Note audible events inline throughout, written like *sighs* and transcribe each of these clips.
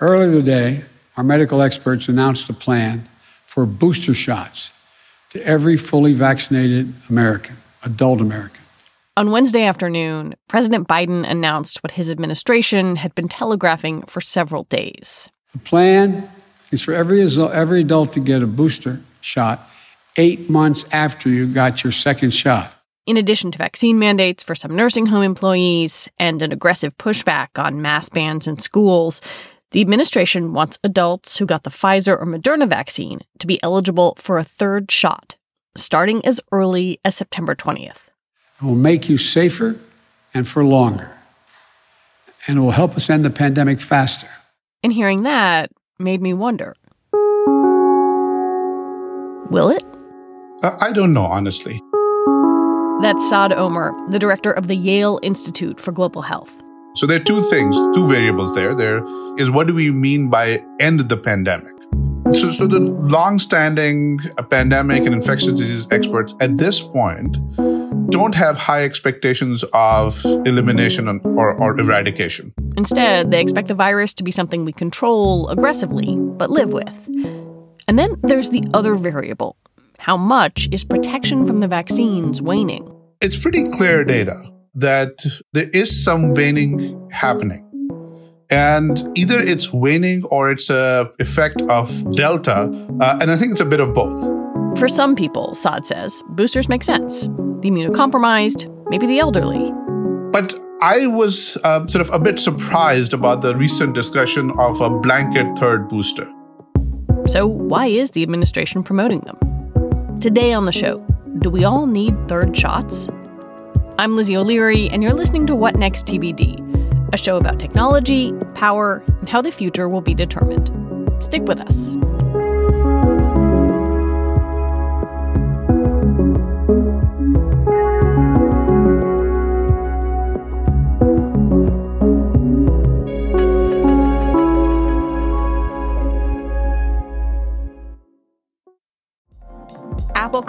Earlier today, our medical experts announced a plan for booster shots to every fully vaccinated American, adult American. On Wednesday afternoon, President Biden announced what his administration had been telegraphing for several days. The plan is for every, every adult to get a booster shot eight months after you got your second shot in addition to vaccine mandates for some nursing home employees and an aggressive pushback on mask bans in schools, the administration wants adults who got the Pfizer or Moderna vaccine to be eligible for a third shot, starting as early as September 20th. It will make you safer and for longer, and it will help us end the pandemic faster. And hearing that made me wonder will it? I don't know, honestly. That's Saad Omer, the director of the Yale Institute for Global Health. So there are two things, two variables there. There is what do we mean by end the pandemic? So, so the long-standing pandemic and infectious disease experts at this point don't have high expectations of elimination or, or eradication. Instead, they expect the virus to be something we control aggressively, but live with. And then there's the other variable how much is protection from the vaccines waning? It's pretty clear data that there is some waning happening. And either it's waning or it's a effect of Delta. Uh, and I think it's a bit of both. For some people, Saad says, boosters make sense. The immunocompromised, maybe the elderly. But I was uh, sort of a bit surprised about the recent discussion of a blanket third booster. So, why is the administration promoting them? Today on the show, do we all need third shots? I'm Lizzie O'Leary, and you're listening to What Next TBD, a show about technology, power, and how the future will be determined. Stick with us.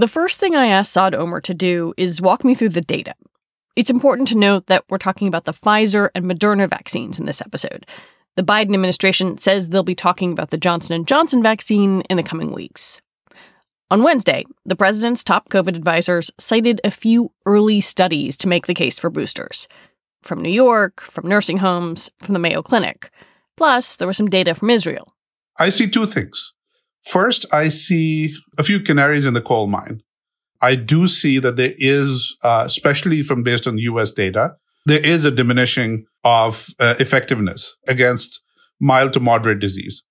The first thing I asked Saad Omer to do is walk me through the data. It's important to note that we're talking about the Pfizer and Moderna vaccines in this episode. The Biden administration says they'll be talking about the Johnson & Johnson vaccine in the coming weeks. On Wednesday, the president's top COVID advisors cited a few early studies to make the case for boosters. From New York, from nursing homes, from the Mayo Clinic. Plus, there was some data from Israel. I see two things. First, I see a few canaries in the coal mine. I do see that there is, uh, especially from based on US data, there is a diminishing of uh, effectiveness against mild to moderate disease.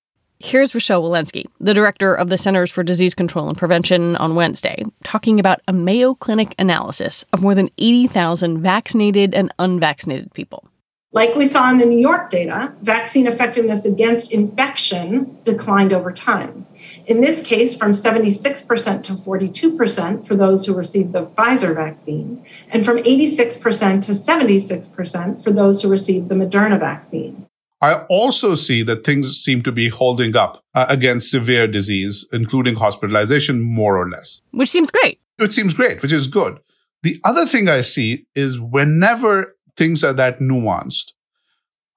Here's Rochelle Walensky, the director of the Centers for Disease Control and Prevention, on Wednesday, talking about a Mayo Clinic analysis of more than 80,000 vaccinated and unvaccinated people. Like we saw in the New York data, vaccine effectiveness against infection declined over time. In this case, from 76% to 42% for those who received the Pfizer vaccine, and from 86% to 76% for those who received the Moderna vaccine. I also see that things seem to be holding up uh, against severe disease, including hospitalization, more or less. Which seems great. It seems great, which is good. The other thing I see is whenever things are that nuanced.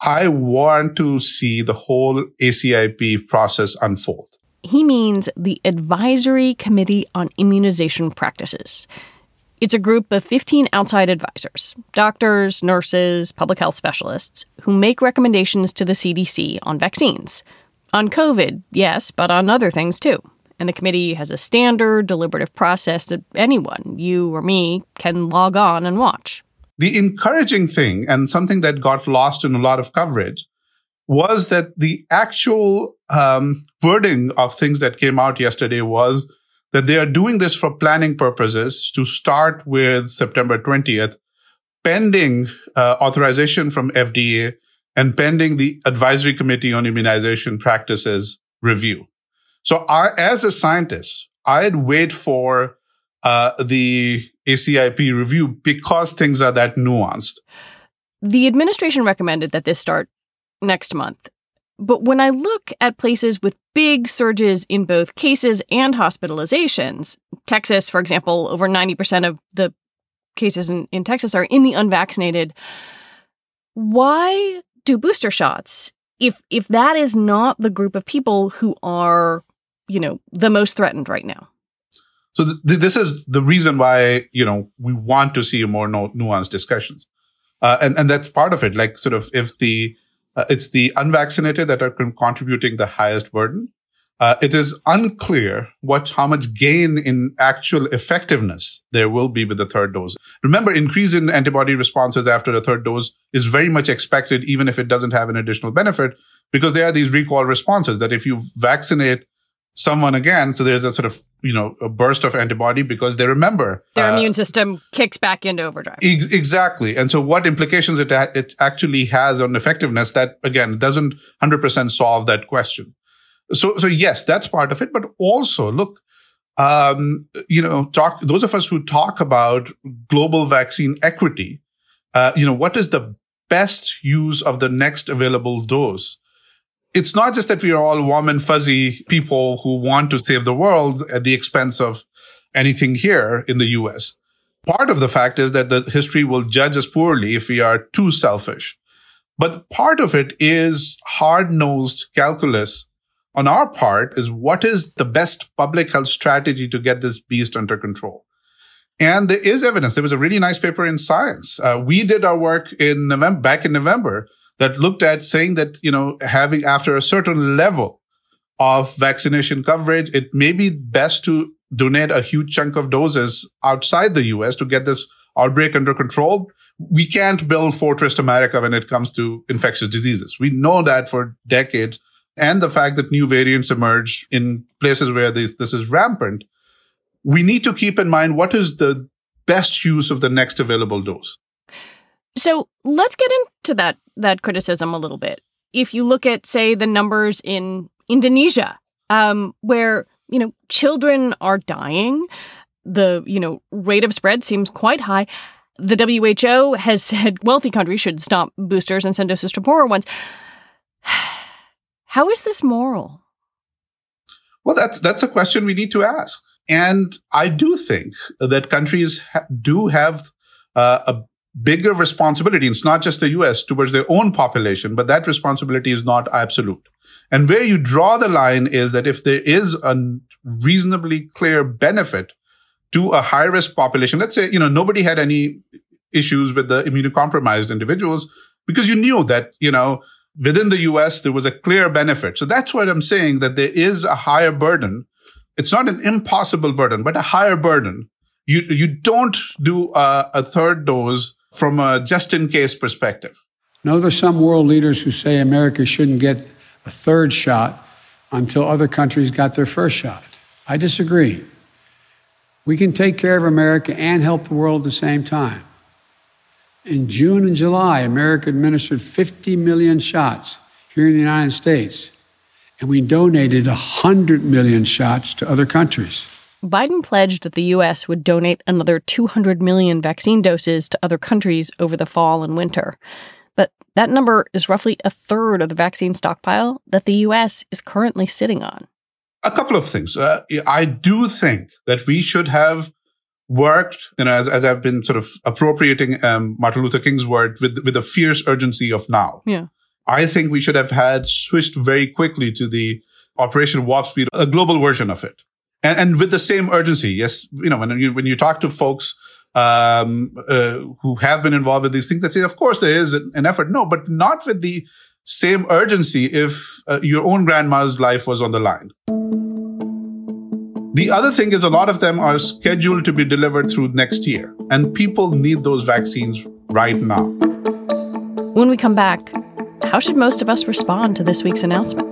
I want to see the whole ACIP process unfold. he means the Advisory Committee on Immunization Practices. It's a group of 15 outside advisors doctors, nurses, public health specialists who make recommendations to the CDC on vaccines. On COVID, yes, but on other things too. And the committee has a standard deliberative process that anyone, you or me, can log on and watch. The encouraging thing, and something that got lost in a lot of coverage, was that the actual um, wording of things that came out yesterday was that they are doing this for planning purposes to start with September 20th, pending uh, authorization from FDA and pending the Advisory Committee on Immunization Practices review. So I, as a scientist, I'd wait for uh, the ACIP review because things are that nuanced. The administration recommended that this start next month. But when I look at places with big surges in both cases and hospitalizations, Texas, for example, over 90% of the cases in, in Texas are in the unvaccinated. Why do booster shots if if that is not the group of people who are, you know, the most threatened right now? So th- this is the reason why you know we want to see more no- nuanced discussions, uh, and and that's part of it. Like sort of if the uh, it's the unvaccinated that are con- contributing the highest burden. Uh, it is unclear what how much gain in actual effectiveness there will be with the third dose. Remember, increase in antibody responses after the third dose is very much expected, even if it doesn't have an additional benefit, because there are these recall responses that if you vaccinate someone again. So there's a sort of, you know, a burst of antibody because they remember. Their uh, immune system kicks back into overdrive. E- exactly. And so what implications it, it actually has on effectiveness that again doesn't 100% solve that question. So, so yes, that's part of it. But also look, um, you know, talk, those of us who talk about global vaccine equity, uh, you know, what is the best use of the next available dose? It's not just that we are all warm and fuzzy people who want to save the world at the expense of anything here in the US. Part of the fact is that the history will judge us poorly if we are too selfish. But part of it is hard nosed calculus on our part is what is the best public health strategy to get this beast under control? And there is evidence. There was a really nice paper in Science. Uh, we did our work in November, back in November that looked at saying that, you know, having after a certain level of vaccination coverage, it may be best to donate a huge chunk of doses outside the US to get this outbreak under control. We can't build Fortress America when it comes to infectious diseases. We know that for decades. And the fact that new variants emerge in places where this, this is rampant, we need to keep in mind what is the best use of the next available dose. So let's get into that that criticism a little bit. If you look at, say, the numbers in Indonesia, um, where you know children are dying, the you know rate of spread seems quite high. The WHO has *laughs* said wealthy countries should stop boosters and send doses to poorer ones. *sighs* How is this moral? Well, that's that's a question we need to ask, and I do think that countries ha- do have uh, a bigger responsibility. It's not just the US towards their own population, but that responsibility is not absolute. And where you draw the line is that if there is a reasonably clear benefit to a high risk population, let's say, you know, nobody had any issues with the immunocompromised individuals because you knew that, you know, within the US, there was a clear benefit. So that's what I'm saying that there is a higher burden. It's not an impossible burden, but a higher burden. You, you don't do a, a third dose from a just in case perspective. No, there's some world leaders who say America shouldn't get a third shot until other countries got their first shot. I disagree. We can take care of America and help the world at the same time. In June and July, America administered 50 million shots here in the United States, and we donated 100 million shots to other countries. Biden pledged that the U.S. would donate another 200 million vaccine doses to other countries over the fall and winter. But that number is roughly a third of the vaccine stockpile that the U.S. is currently sitting on. A couple of things. Uh, I do think that we should have worked, you know, as, as I've been sort of appropriating um, Martin Luther King's word with with a fierce urgency of now. Yeah. I think we should have had switched very quickly to the Operation Warp Speed, a global version of it. And, and with the same urgency. Yes. You know, when you, when you talk to folks, um, uh, who have been involved with these things, they say, of course, there is an effort. No, but not with the same urgency if uh, your own grandma's life was on the line. The other thing is a lot of them are scheduled to be delivered through next year, and people need those vaccines right now. When we come back, how should most of us respond to this week's announcement?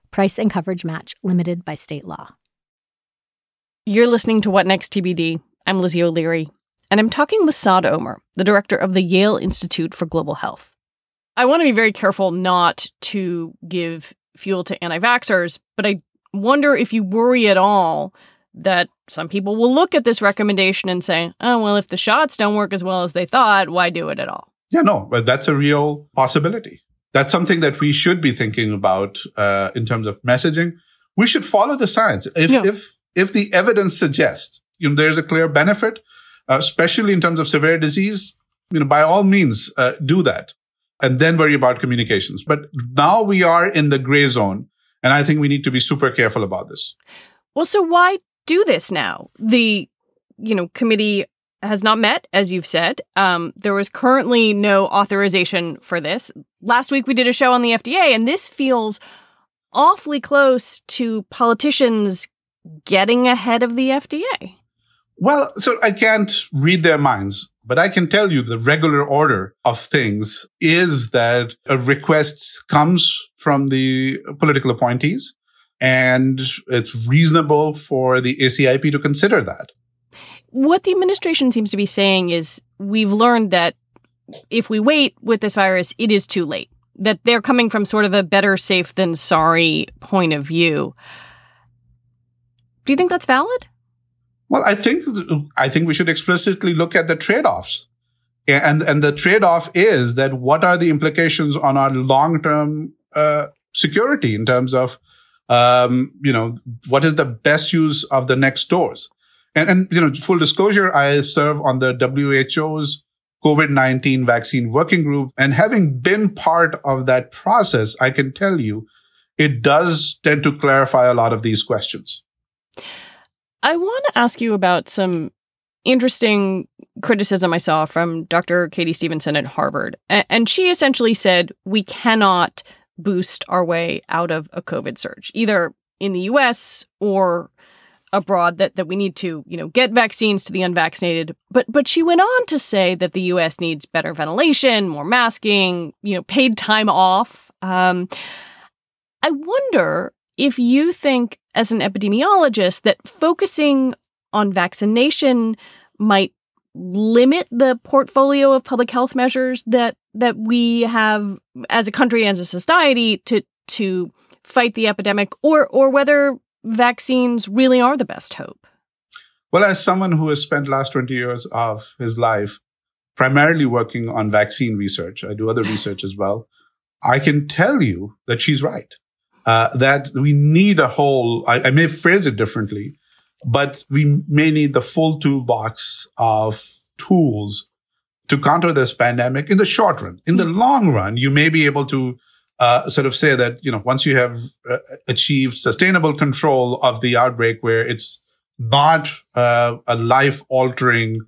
Price and coverage match limited by state law. You're listening to What Next TBD. I'm Lizzie O'Leary, and I'm talking with Saad Omer, the director of the Yale Institute for Global Health. I want to be very careful not to give fuel to anti vaxxers, but I wonder if you worry at all that some people will look at this recommendation and say, oh, well, if the shots don't work as well as they thought, why do it at all? Yeah, no, but that's a real possibility. That's something that we should be thinking about uh, in terms of messaging. We should follow the science. If, yeah. if, if the evidence suggests, you know, there's a clear benefit, uh, especially in terms of severe disease, you know, by all means, uh, do that and then worry about communications. But now we are in the gray zone. And I think we need to be super careful about this. Well, so why do this now. The, you know, committee has not met, as you've said. Um, there was currently no authorization for this. Last week we did a show on the FDA, and this feels awfully close to politicians getting ahead of the FDA. Well, so I can't read their minds, but I can tell you the regular order of things is that a request comes from the political appointees and it's reasonable for the ACIP to consider that. What the administration seems to be saying is we've learned that if we wait with this virus, it is too late. That they're coming from sort of a better safe than sorry point of view. Do you think that's valid? Well, I think I think we should explicitly look at the trade-offs. And and the trade-off is that what are the implications on our long-term uh, security in terms of um, you know, what is the best use of the next dose? And, and, you know, full disclosure, I serve on the WHO's COVID-19 vaccine working group. And having been part of that process, I can tell you it does tend to clarify a lot of these questions. I want to ask you about some interesting criticism I saw from Dr. Katie Stevenson at Harvard. And she essentially said, we cannot boost our way out of a COVID surge, either in the US or abroad that, that we need to, you know, get vaccines to the unvaccinated. But but she went on to say that the US needs better ventilation, more masking, you know, paid time off. Um, I wonder if you think as an epidemiologist that focusing on vaccination might limit the portfolio of public health measures that that we have as a country and as a society to to fight the epidemic or or whether vaccines really are the best hope well as someone who has spent last 20 years of his life primarily working on vaccine research. I do other *laughs* research as well. I can tell you that she's right. Uh, that we need a whole, I, I may phrase it differently, but we may need the full toolbox of tools to counter this pandemic in the short run. In the long run, you may be able to uh, sort of say that, you know, once you have uh, achieved sustainable control of the outbreak where it's not uh, a life altering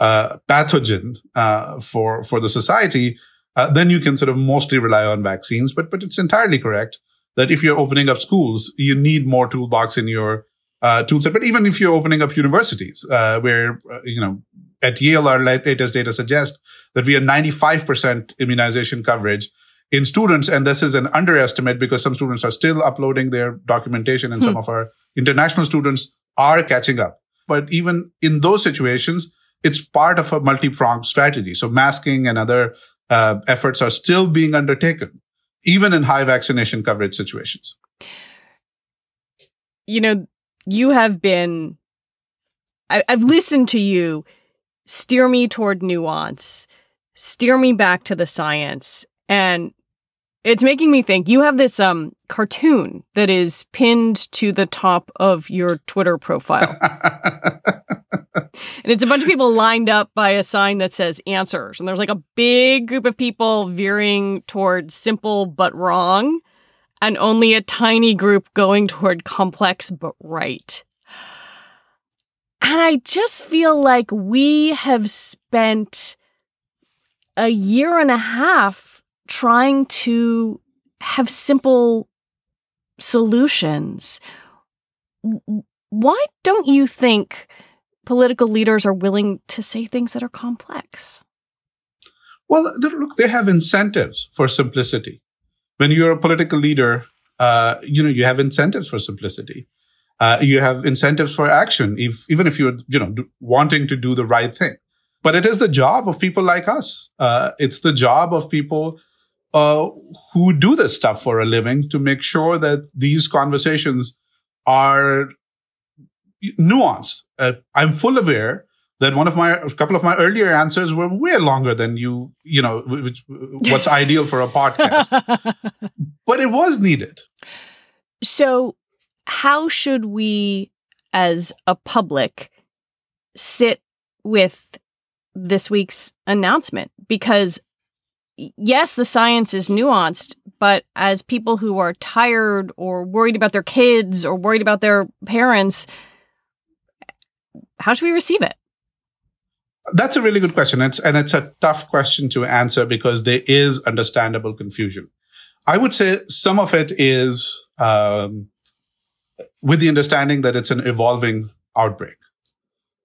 uh, pathogen uh, for, for the society, uh, then you can sort of mostly rely on vaccines. But, but it's entirely correct that if you're opening up schools, you need more toolbox in your uh, toolset. But even if you're opening up universities, uh, where, you know, at Yale, our latest data suggests that we are 95% immunization coverage in students. And this is an underestimate because some students are still uploading their documentation and hmm. some of our international students are catching up. But even in those situations, it's part of a multi-pronged strategy. So masking and other uh, efforts are still being undertaken, even in high vaccination coverage situations. You know, you have been, I, I've listened to you steer me toward nuance, steer me back to the science. And it's making me think you have this um cartoon that is pinned to the top of your Twitter profile. *laughs* and it's a bunch of people lined up by a sign that says answers. And there's like a big group of people veering towards simple but wrong, and only a tiny group going toward complex but right. And I just feel like we have spent a year and a half trying to have simple solutions. Why don't you think political leaders are willing to say things that are complex? Well, look, they have incentives for simplicity. When you're a political leader, uh, you know, you have incentives for simplicity. Uh, you have incentives for action, if, even if you're, you know, do, wanting to do the right thing. But it is the job of people like us. Uh, it's the job of people uh, who do this stuff for a living to make sure that these conversations are nuanced. Uh, I'm full aware that one of my, a couple of my earlier answers were way longer than you, you know, which, what's *laughs* ideal for a podcast. *laughs* but it was needed. So how should we, as a public, sit with this week's announcement? Because yes, the science is nuanced, but as people who are tired or worried about their kids or worried about their parents, how should we receive it? That's a really good question. It's, and it's a tough question to answer because there is understandable confusion. I would say some of it is um, with the understanding that it's an evolving outbreak.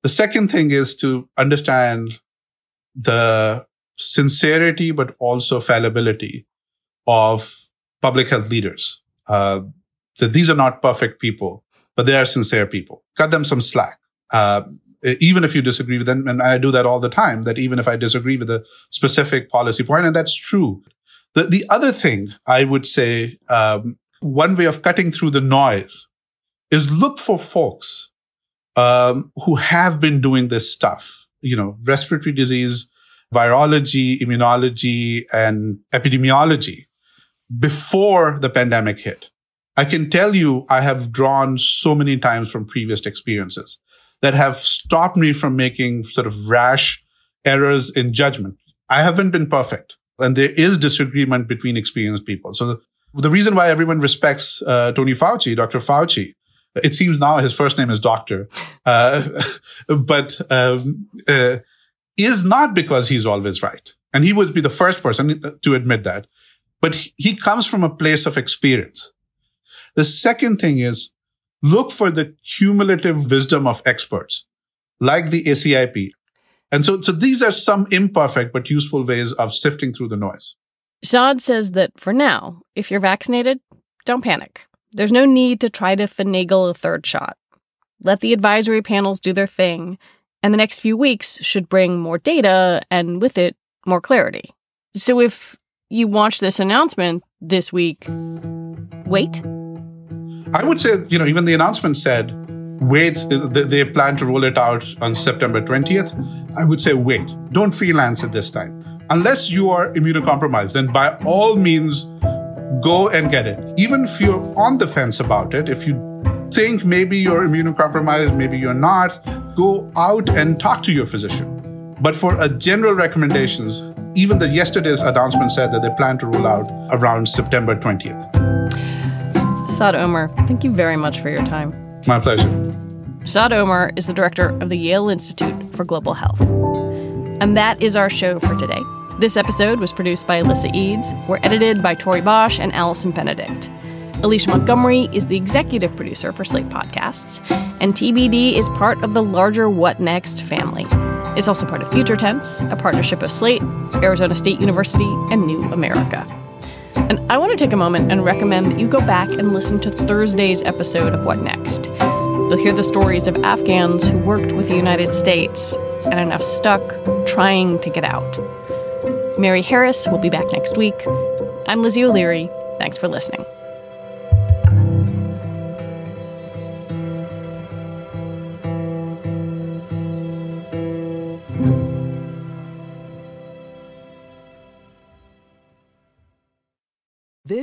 The second thing is to understand the sincerity, but also fallibility of public health leaders. Uh, that these are not perfect people, but they are sincere people. Cut them some slack. Uh, even if you disagree with them, and I do that all the time, that even if I disagree with a specific policy point, and that's true. The, the other thing I would say, um, one way of cutting through the noise is look for folks um, who have been doing this stuff. You know, respiratory disease, virology, immunology, and epidemiology before the pandemic hit. I can tell you, I have drawn so many times from previous experiences that have stopped me from making sort of rash errors in judgment. I haven't been perfect, and there is disagreement between experienced people. So the, the reason why everyone respects uh, Tony Fauci, Dr. Fauci, it seems now his first name is Doctor, uh, *laughs* but um, uh, is not because he's always right. And he would be the first person uh, to admit that. But he comes from a place of experience. The second thing is look for the cumulative wisdom of experts like the ACIP. And so, so these are some imperfect but useful ways of sifting through the noise. Saad says that for now, if you're vaccinated, don't panic. There's no need to try to finagle a third shot. Let the advisory panels do their thing, and the next few weeks should bring more data and with it, more clarity. So if you watch this announcement this week, wait. I would say, you know, even the announcement said wait, they plan to roll it out on September 20th. I would say wait. Don't freelance at this time. Unless you are immunocompromised, then by all means, go and get it. Even if you're on the fence about it, if you think maybe you're immunocompromised, maybe you're not, go out and talk to your physician. But for a general recommendations, even the yesterday's announcement said that they plan to roll out around September 20th. Saad Omer, thank you very much for your time. My pleasure. Saad Omer is the director of the Yale Institute for Global Health. And that is our show for today. This episode was produced by Alyssa Eads. We're edited by Tori Bosch and Allison Benedict. Alicia Montgomery is the executive producer for Slate Podcasts, and TBD is part of the larger What Next family. It's also part of Future Tense, a partnership of Slate, Arizona State University, and New America. And I want to take a moment and recommend that you go back and listen to Thursday's episode of What Next. You'll hear the stories of Afghans who worked with the United States and are now stuck trying to get out. Mary Harris will be back next week. I'm Lizzie O'Leary. Thanks for listening.